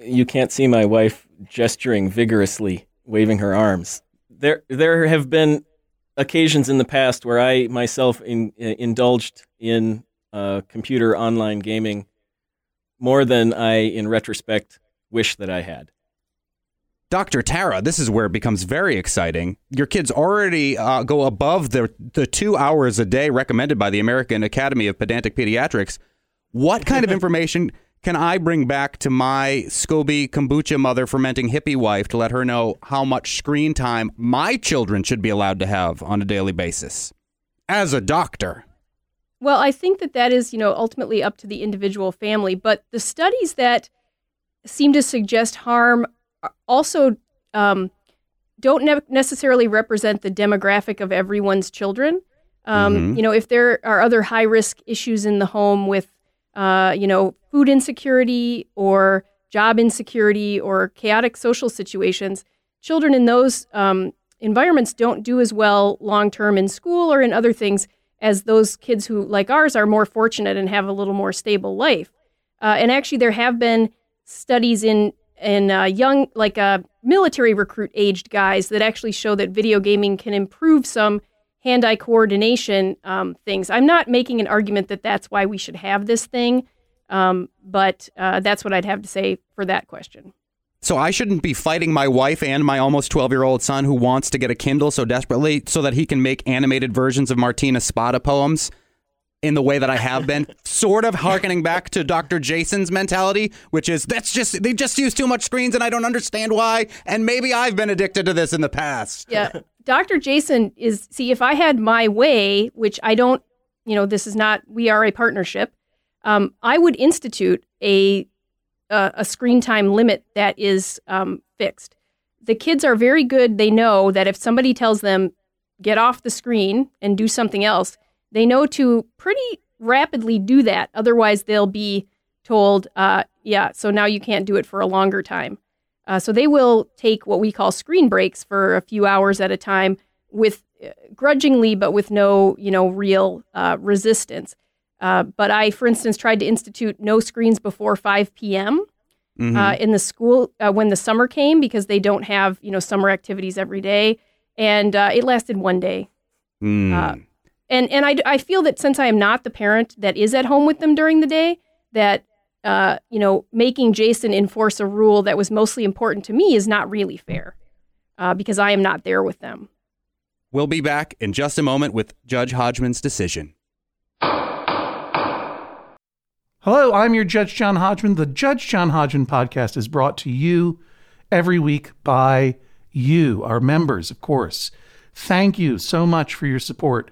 You can't see my wife gesturing vigorously, waving her arms. There, there have been occasions in the past where I myself in, indulged in uh, computer online gaming more than I, in retrospect, wish that I had. Dr. Tara, this is where it becomes very exciting. Your kids already uh, go above the, the two hours a day recommended by the American Academy of Pedantic Pediatrics. What kind of information can I bring back to my SCOBY kombucha mother fermenting hippie wife to let her know how much screen time my children should be allowed to have on a daily basis? As a doctor. Well, I think that that is, you know, ultimately up to the individual family, but the studies that seem to suggest harm also um, don't ne- necessarily represent the demographic of everyone's children. Um, mm-hmm. You know, if there are other high risk issues in the home with, uh, you know, food insecurity or job insecurity or chaotic social situations, children in those um, environments don't do as well long term in school or in other things as those kids who, like ours, are more fortunate and have a little more stable life. Uh, and actually, there have been studies in in uh, young, like uh, military recruit aged guys, that actually show that video gaming can improve some hand-eye coordination um, things. I'm not making an argument that that's why we should have this thing, um, but uh, that's what I'd have to say for that question. So I shouldn't be fighting my wife and my almost 12 year old son who wants to get a Kindle so desperately so that he can make animated versions of Martina Spada poems in the way that I have been, sort of harkening back to Dr. Jason's mentality, which is that's just they just use too much screens and I don't understand why. And maybe I've been addicted to this in the past. Yeah. Dr. Jason is see, if I had my way, which I don't, you know, this is not we are a partnership, um, I would institute a a, a screen time limit that is um, fixed. The kids are very good. They know that if somebody tells them, get off the screen and do something else, they know to pretty rapidly do that. Otherwise, they'll be told, uh, yeah, so now you can't do it for a longer time. Uh, so they will take what we call screen breaks for a few hours at a time with uh, grudgingly, but with no, you know, real uh, resistance. Uh, but I, for instance, tried to institute no screens before 5 p.m. Mm-hmm. Uh, in the school uh, when the summer came because they don't have you know summer activities every day, and uh, it lasted one day. Mm. And and I, I feel that since I am not the parent that is at home with them during the day, that uh, you know making Jason enforce a rule that was mostly important to me is not really fair because I am not there with them. We'll be back in just a moment with Judge Hodgman's decision. Hello, I'm your Judge John Hodgman. The Judge John Hodgman podcast is brought to you every week by you, our members, of course. Thank you so much for your support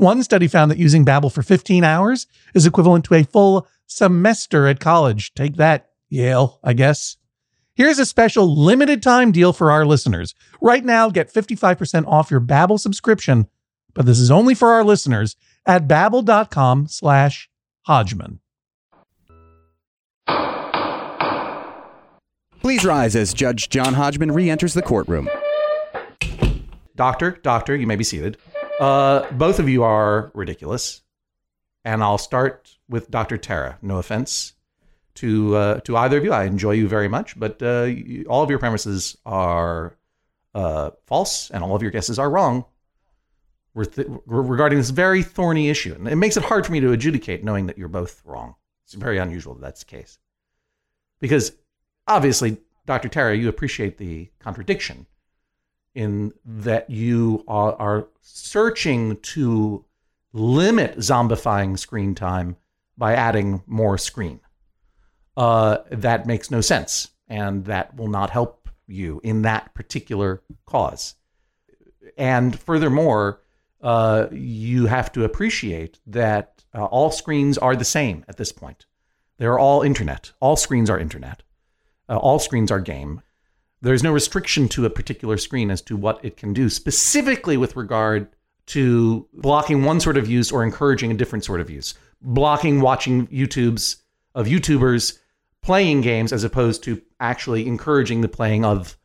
One study found that using Babbel for 15 hours is equivalent to a full semester at college. Take that, Yale, I guess. Here's a special limited time deal for our listeners. Right now, get 55% off your Babbel subscription, but this is only for our listeners at babbel.com slash Hodgman. Please rise as Judge John Hodgman re enters the courtroom. Doctor, doctor, you may be seated. Uh, both of you are ridiculous. And I'll start with Dr. Tara. No offense to uh, to either of you. I enjoy you very much, but uh, you, all of your premises are uh, false, and all of your guesses are wrong regarding this very thorny issue. And it makes it hard for me to adjudicate, knowing that you're both wrong. It's very unusual that that's the case, because obviously, Dr. Tara, you appreciate the contradiction in that you are, are searching to limit zombifying screen time by adding more screen. Uh, that makes no sense, and that will not help you in that particular cause. And furthermore, uh, you have to appreciate that uh, all screens are the same at this point. They're all internet. All screens are internet. Uh, all screens are game. There's no restriction to a particular screen as to what it can do, specifically with regard to blocking one sort of use or encouraging a different sort of use. Blocking watching YouTube's of YouTubers playing games as opposed to actually encouraging the playing of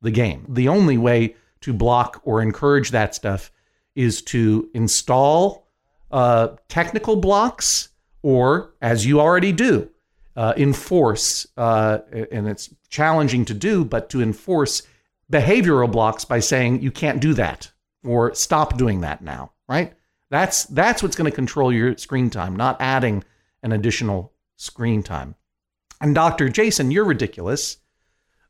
the game. The only way to block or encourage that stuff is to install uh, technical blocks or, as you already do, uh, enforce, uh, and it's challenging to do, but to enforce behavioral blocks by saying you can't do that or stop doing that now, right? That's that's what's going to control your screen time, not adding an additional screen time. And Dr. Jason, you're ridiculous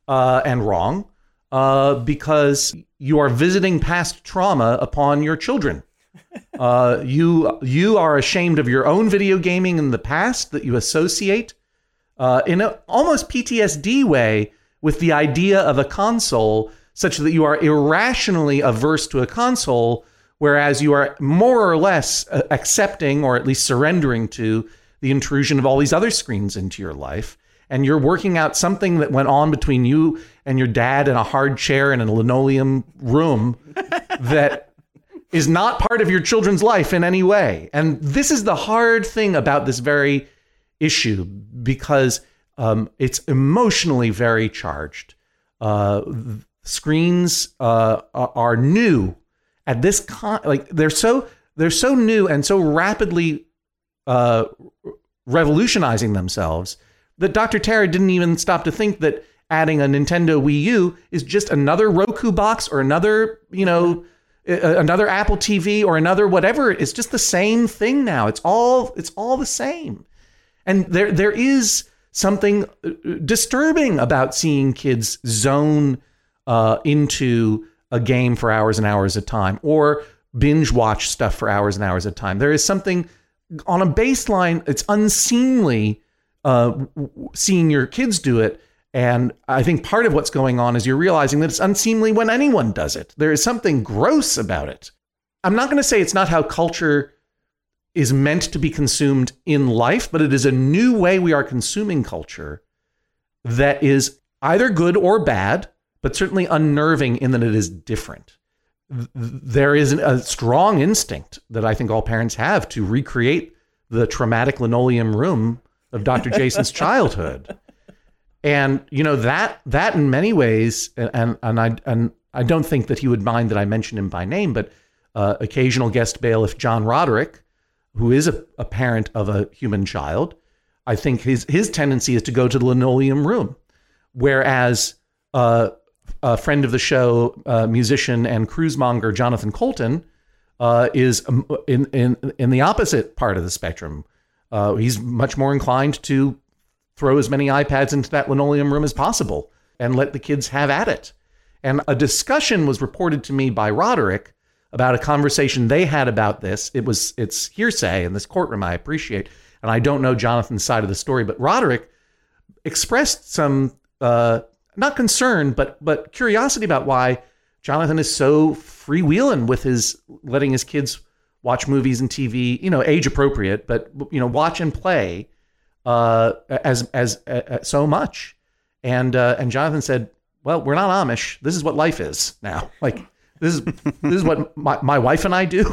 uh, and wrong uh, because you are visiting past trauma upon your children. Uh, you you are ashamed of your own video gaming in the past that you associate uh, in an almost PTSD way with the idea of a console such that you are irrationally averse to a console, whereas you are more or less uh, accepting or at least surrendering to the intrusion of all these other screens into your life. And you're working out something that went on between you and your dad in a hard chair in a linoleum room that is not part of your children's life in any way. And this is the hard thing about this very issue because um, it's emotionally very charged. Uh, screens uh, are new at this con like they're so they're so new and so rapidly uh, revolutionizing themselves that Dr. Tara didn't even stop to think that adding a Nintendo Wii U is just another Roku box or another you know another Apple TV or another whatever. It's just the same thing now. It's all it's all the same. And there there is something uh, disturbing about seeing kids zone uh, into a game for hours and hours at a time or binge watch stuff for hours and hours at a time. There is something on a baseline, it's unseemly uh, seeing your kids do it. And I think part of what's going on is you're realizing that it's unseemly when anyone does it. There is something gross about it. I'm not going to say it's not how culture is meant to be consumed in life, but it is a new way we are consuming culture that is either good or bad, but certainly unnerving in that it is different. There is a strong instinct that I think all parents have to recreate the traumatic linoleum room of Dr. Jason's childhood. And you know that that in many ways, and and I and I don't think that he would mind that I mention him by name, but uh, occasional guest bailiff John Roderick, who is a, a parent of a human child, I think his his tendency is to go to the linoleum room, whereas uh, a friend of the show, uh, musician and cruisemonger Jonathan Coulton, uh, is um, in in in the opposite part of the spectrum. Uh, he's much more inclined to throw as many iPads into that linoleum room as possible and let the kids have at it. And a discussion was reported to me by Roderick about a conversation they had about this. It was it's hearsay in this courtroom. I appreciate, and I don't know Jonathan's side of the story, but Roderick expressed some uh, not concern, but but curiosity about why Jonathan is so freewheeling with his letting his kids watch movies and TV, you know, age appropriate, but you know, watch and play uh, as as uh, so much. And uh, and Jonathan said, "Well, we're not Amish. This is what life is now. Like this is this is what my, my wife and I do.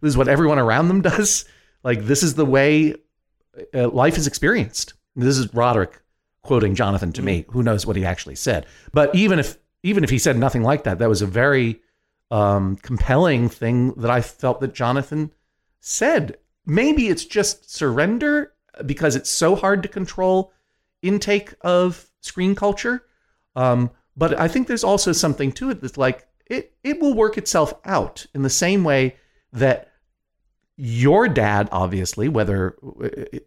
This is what everyone around them does. Like this is the way uh, life is experienced. This is Roderick quoting Jonathan to me. Who knows what he actually said? But even if even if he said nothing like that, that was a very um, compelling thing that I felt that Jonathan said. Maybe it's just surrender because it's so hard to control intake of screen culture. Um, but I think there's also something to it that's like it it will work itself out in the same way that your dad, obviously, whether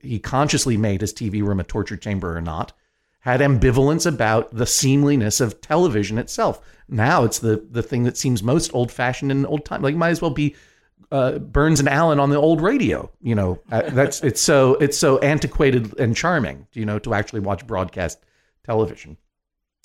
he consciously made his TV room a torture chamber or not, had ambivalence about the seemliness of television itself. Now it's the the thing that seems most old fashioned and old time. Like might as well be uh, Burns and Allen on the old radio. You know, uh, that's it's so it's so antiquated and charming. You know, to actually watch broadcast television.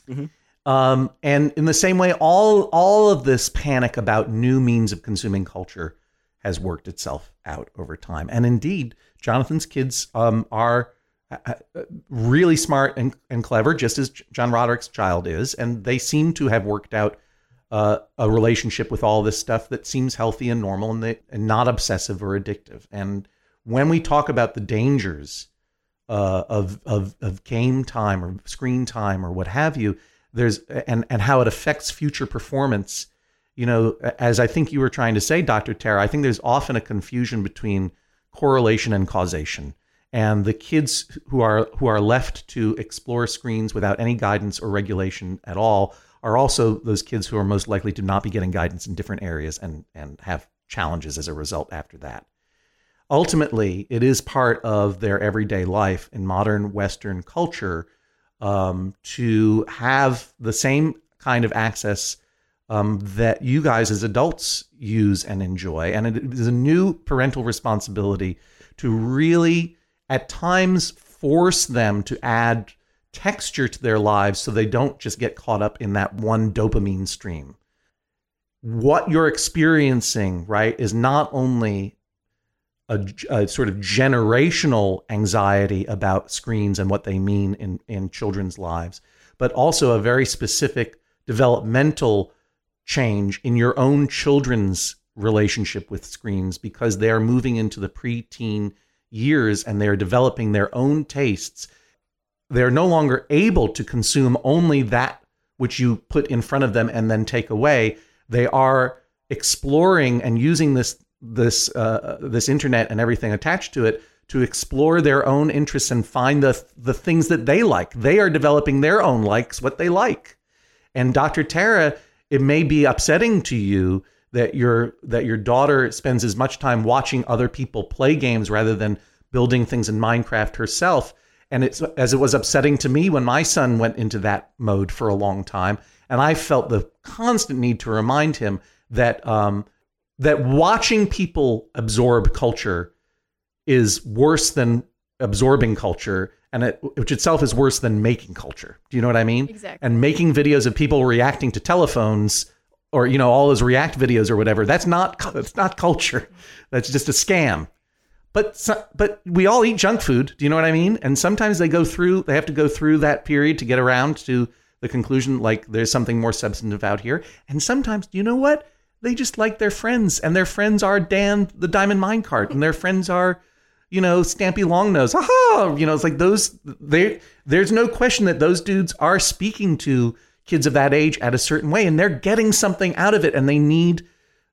Mm-hmm. Um, and in the same way, all all of this panic about new means of consuming culture has worked itself out over time. And indeed, Jonathan's kids um, are uh, uh, really smart and, and clever, just as John Roderick's child is, and they seem to have worked out uh, a relationship with all this stuff that seems healthy and normal and, they, and not obsessive or addictive. And when we talk about the dangers uh, of, of of game time or screen time or what have you, there's and and how it affects future performance. You know, as I think you were trying to say, Dr. Tara, I think there's often a confusion between correlation and causation and the kids who are who are left to explore screens without any guidance or regulation at all are also those kids who are most likely to not be getting guidance in different areas and and have challenges as a result after that. Ultimately, it is part of their everyday life in modern Western culture um, to have the same kind of access um, that you guys as adults use and enjoy. And it is a new parental responsibility to really at times force them to add texture to their lives so they don't just get caught up in that one dopamine stream. What you're experiencing, right, is not only a, a, sort of generational anxiety about screens and what they mean in, in children's lives, but also a very specific developmental change in your own children's relationship with screens because they are moving into the preteen years and they're developing their own tastes, they're no longer able to consume only that which you put in front of them and then take away. They are exploring and using this this uh, this internet and everything attached to it to explore their own interests and find the the things that they like. They are developing their own likes, what they like. And Dr. Tara, it may be upsetting to you that your that your daughter spends as much time watching other people play games rather than building things in Minecraft herself. And it's as it was upsetting to me when my son went into that mode for a long time, and I felt the constant need to remind him that um, that watching people absorb culture is worse than absorbing culture, and it, which itself is worse than making culture. Do you know what I mean? Exactly. And making videos of people reacting to telephones or you know all those react videos or whatever that's not that's not culture that's just a scam but so- but we all eat junk food do you know what i mean and sometimes they go through they have to go through that period to get around to the conclusion like there's something more substantive out here and sometimes do you know what they just like their friends and their friends are dan the diamond minecart and their friends are you know stampy longnose aha you know it's like those they there's no question that those dudes are speaking to kids of that age at a certain way and they're getting something out of it and they need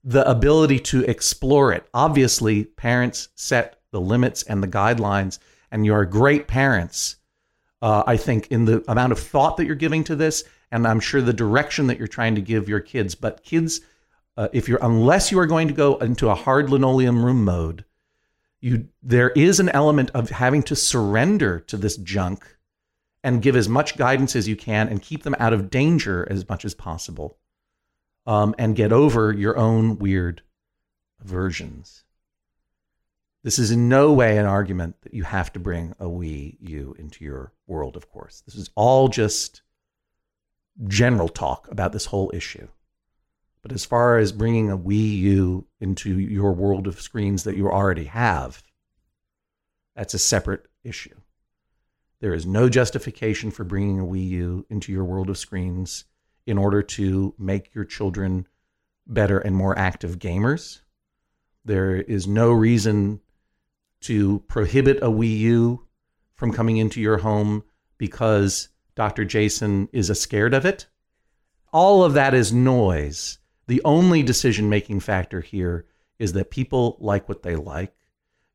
the ability to explore it. Obviously, parents set the limits and the guidelines, and you are great parents. Uh, I think in the amount of thought that you're giving to this, and I'm sure the direction that you're trying to give your kids. But kids, uh, if you're unless you are going to go into a hard linoleum room mode, you there is an element of having to surrender to this junk and give as much guidance as you can and keep them out of danger as much as possible um, and get over your own weird aversions. This is in no way an argument that you have to bring a Wii U into your world, of course. This is all just general talk about this whole issue. But as far as bringing a Wii U into your world of screens that you already have, that's a separate issue. There is no justification for bringing a Wii U into your world of screens in order to make your children better and more active gamers. There is no reason to prohibit a Wii U from coming into your home because Dr. Jason is a scared of it. All of that is noise. The only decision making factor here is that people like what they like.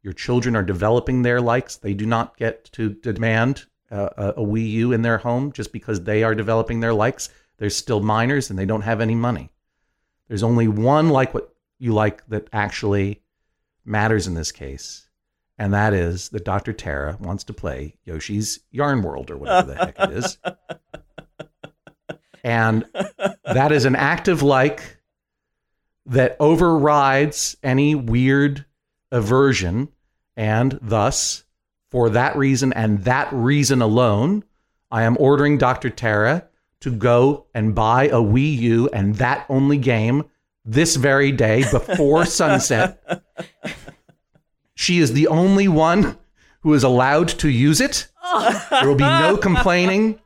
Your children are developing their likes. They do not get to demand uh, a, a Wii U in their home just because they are developing their likes. They're still minors and they don't have any money. There's only one like what you like that actually matters in this case, and that is that Dr. Tara wants to play Yoshi's Yarn World or whatever the heck it is. And that is an active like that overrides any weird aversion, and thus, for that reason and that reason alone, I am ordering Dr. Tara to go and buy a Wii U and that only game this very day before sunset. She is the only one who is allowed to use it. There will be no complaining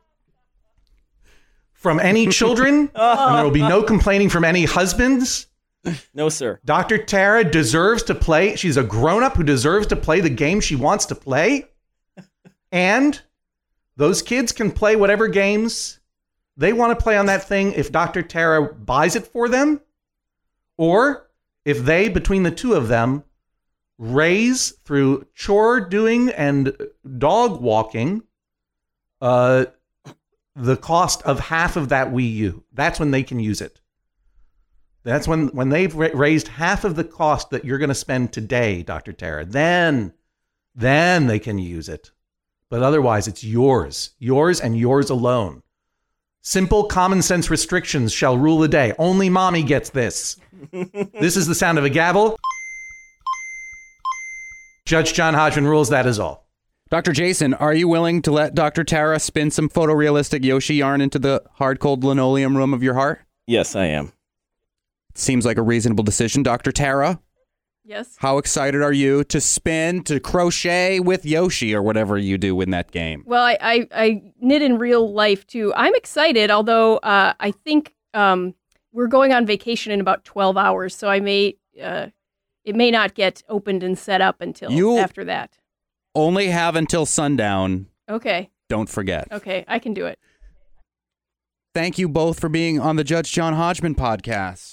from any children, and there will be no complaining from any husbands. No, sir. Dr. Tara deserves to play. She's a grown up who deserves to play the game she wants to play. And those kids can play whatever games they want to play on that thing if Dr. Tara buys it for them, or if they, between the two of them, raise through chore doing and dog walking uh, the cost of half of that Wii U. That's when they can use it. That's when when they've ra- raised half of the cost that you're going to spend today, Dr. Tara. Then then they can use it. But otherwise it's yours. Yours and yours alone. Simple common sense restrictions shall rule the day. Only mommy gets this. this is the sound of a gavel. Judge John Hodgman rules that is all. Dr. Jason, are you willing to let Dr. Tara spin some photorealistic Yoshi yarn into the hard cold linoleum room of your heart? Yes, I am. Seems like a reasonable decision, Dr. Tara. Yes. How excited are you to spin, to crochet with Yoshi or whatever you do in that game? Well, I, I, I knit in real life too. I'm excited, although uh, I think um, we're going on vacation in about 12 hours, so I may uh, it may not get opened and set up until You- after that. Only have until sundown. Okay, Don't forget. okay, I can do it. Thank you both for being on the Judge John Hodgman podcast.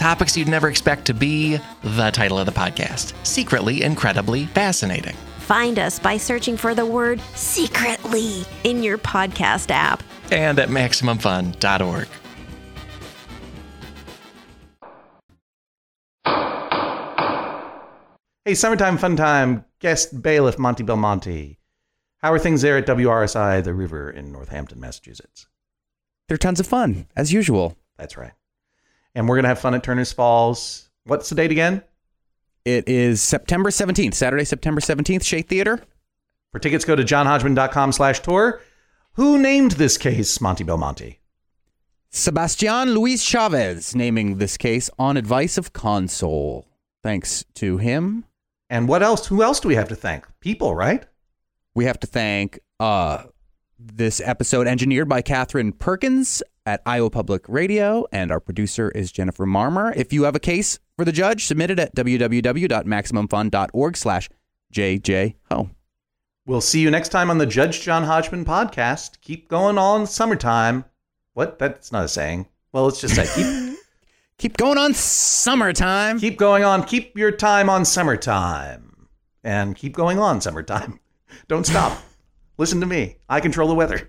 Topics you'd never expect to be the title of the podcast Secretly Incredibly Fascinating. Find us by searching for the word secretly in your podcast app. And at MaximumFun.org. Hey, summertime fun time guest bailiff Monty Belmonte. How are things there at WRSI The River in Northampton, Massachusetts? They're tons of fun, as usual. That's right. And we're going to have fun at Turner's Falls. What's the date again? It is September 17th, Saturday, September 17th, Shea Theater. For tickets, go to johnhodgman.com slash tour. Who named this case Monty Belmonte? Sebastian Luis Chavez naming this case on advice of Console. Thanks to him, And what else? Who else do we have to thank? People, right? we have to thank uh, this episode engineered by Catherine Perkins at Iowa Public Radio, and our producer is Jennifer Marmor. If you have a case for the judge, submit it at www.maximumfun.org slash jjho. We'll see you next time on the Judge John Hodgman podcast. Keep going on summertime. What? That's not a saying. Well, let's just say keep Keep going on summertime. keep going on. Keep your time on summertime, and keep going on summertime. Don't stop. Listen to me. I control the weather.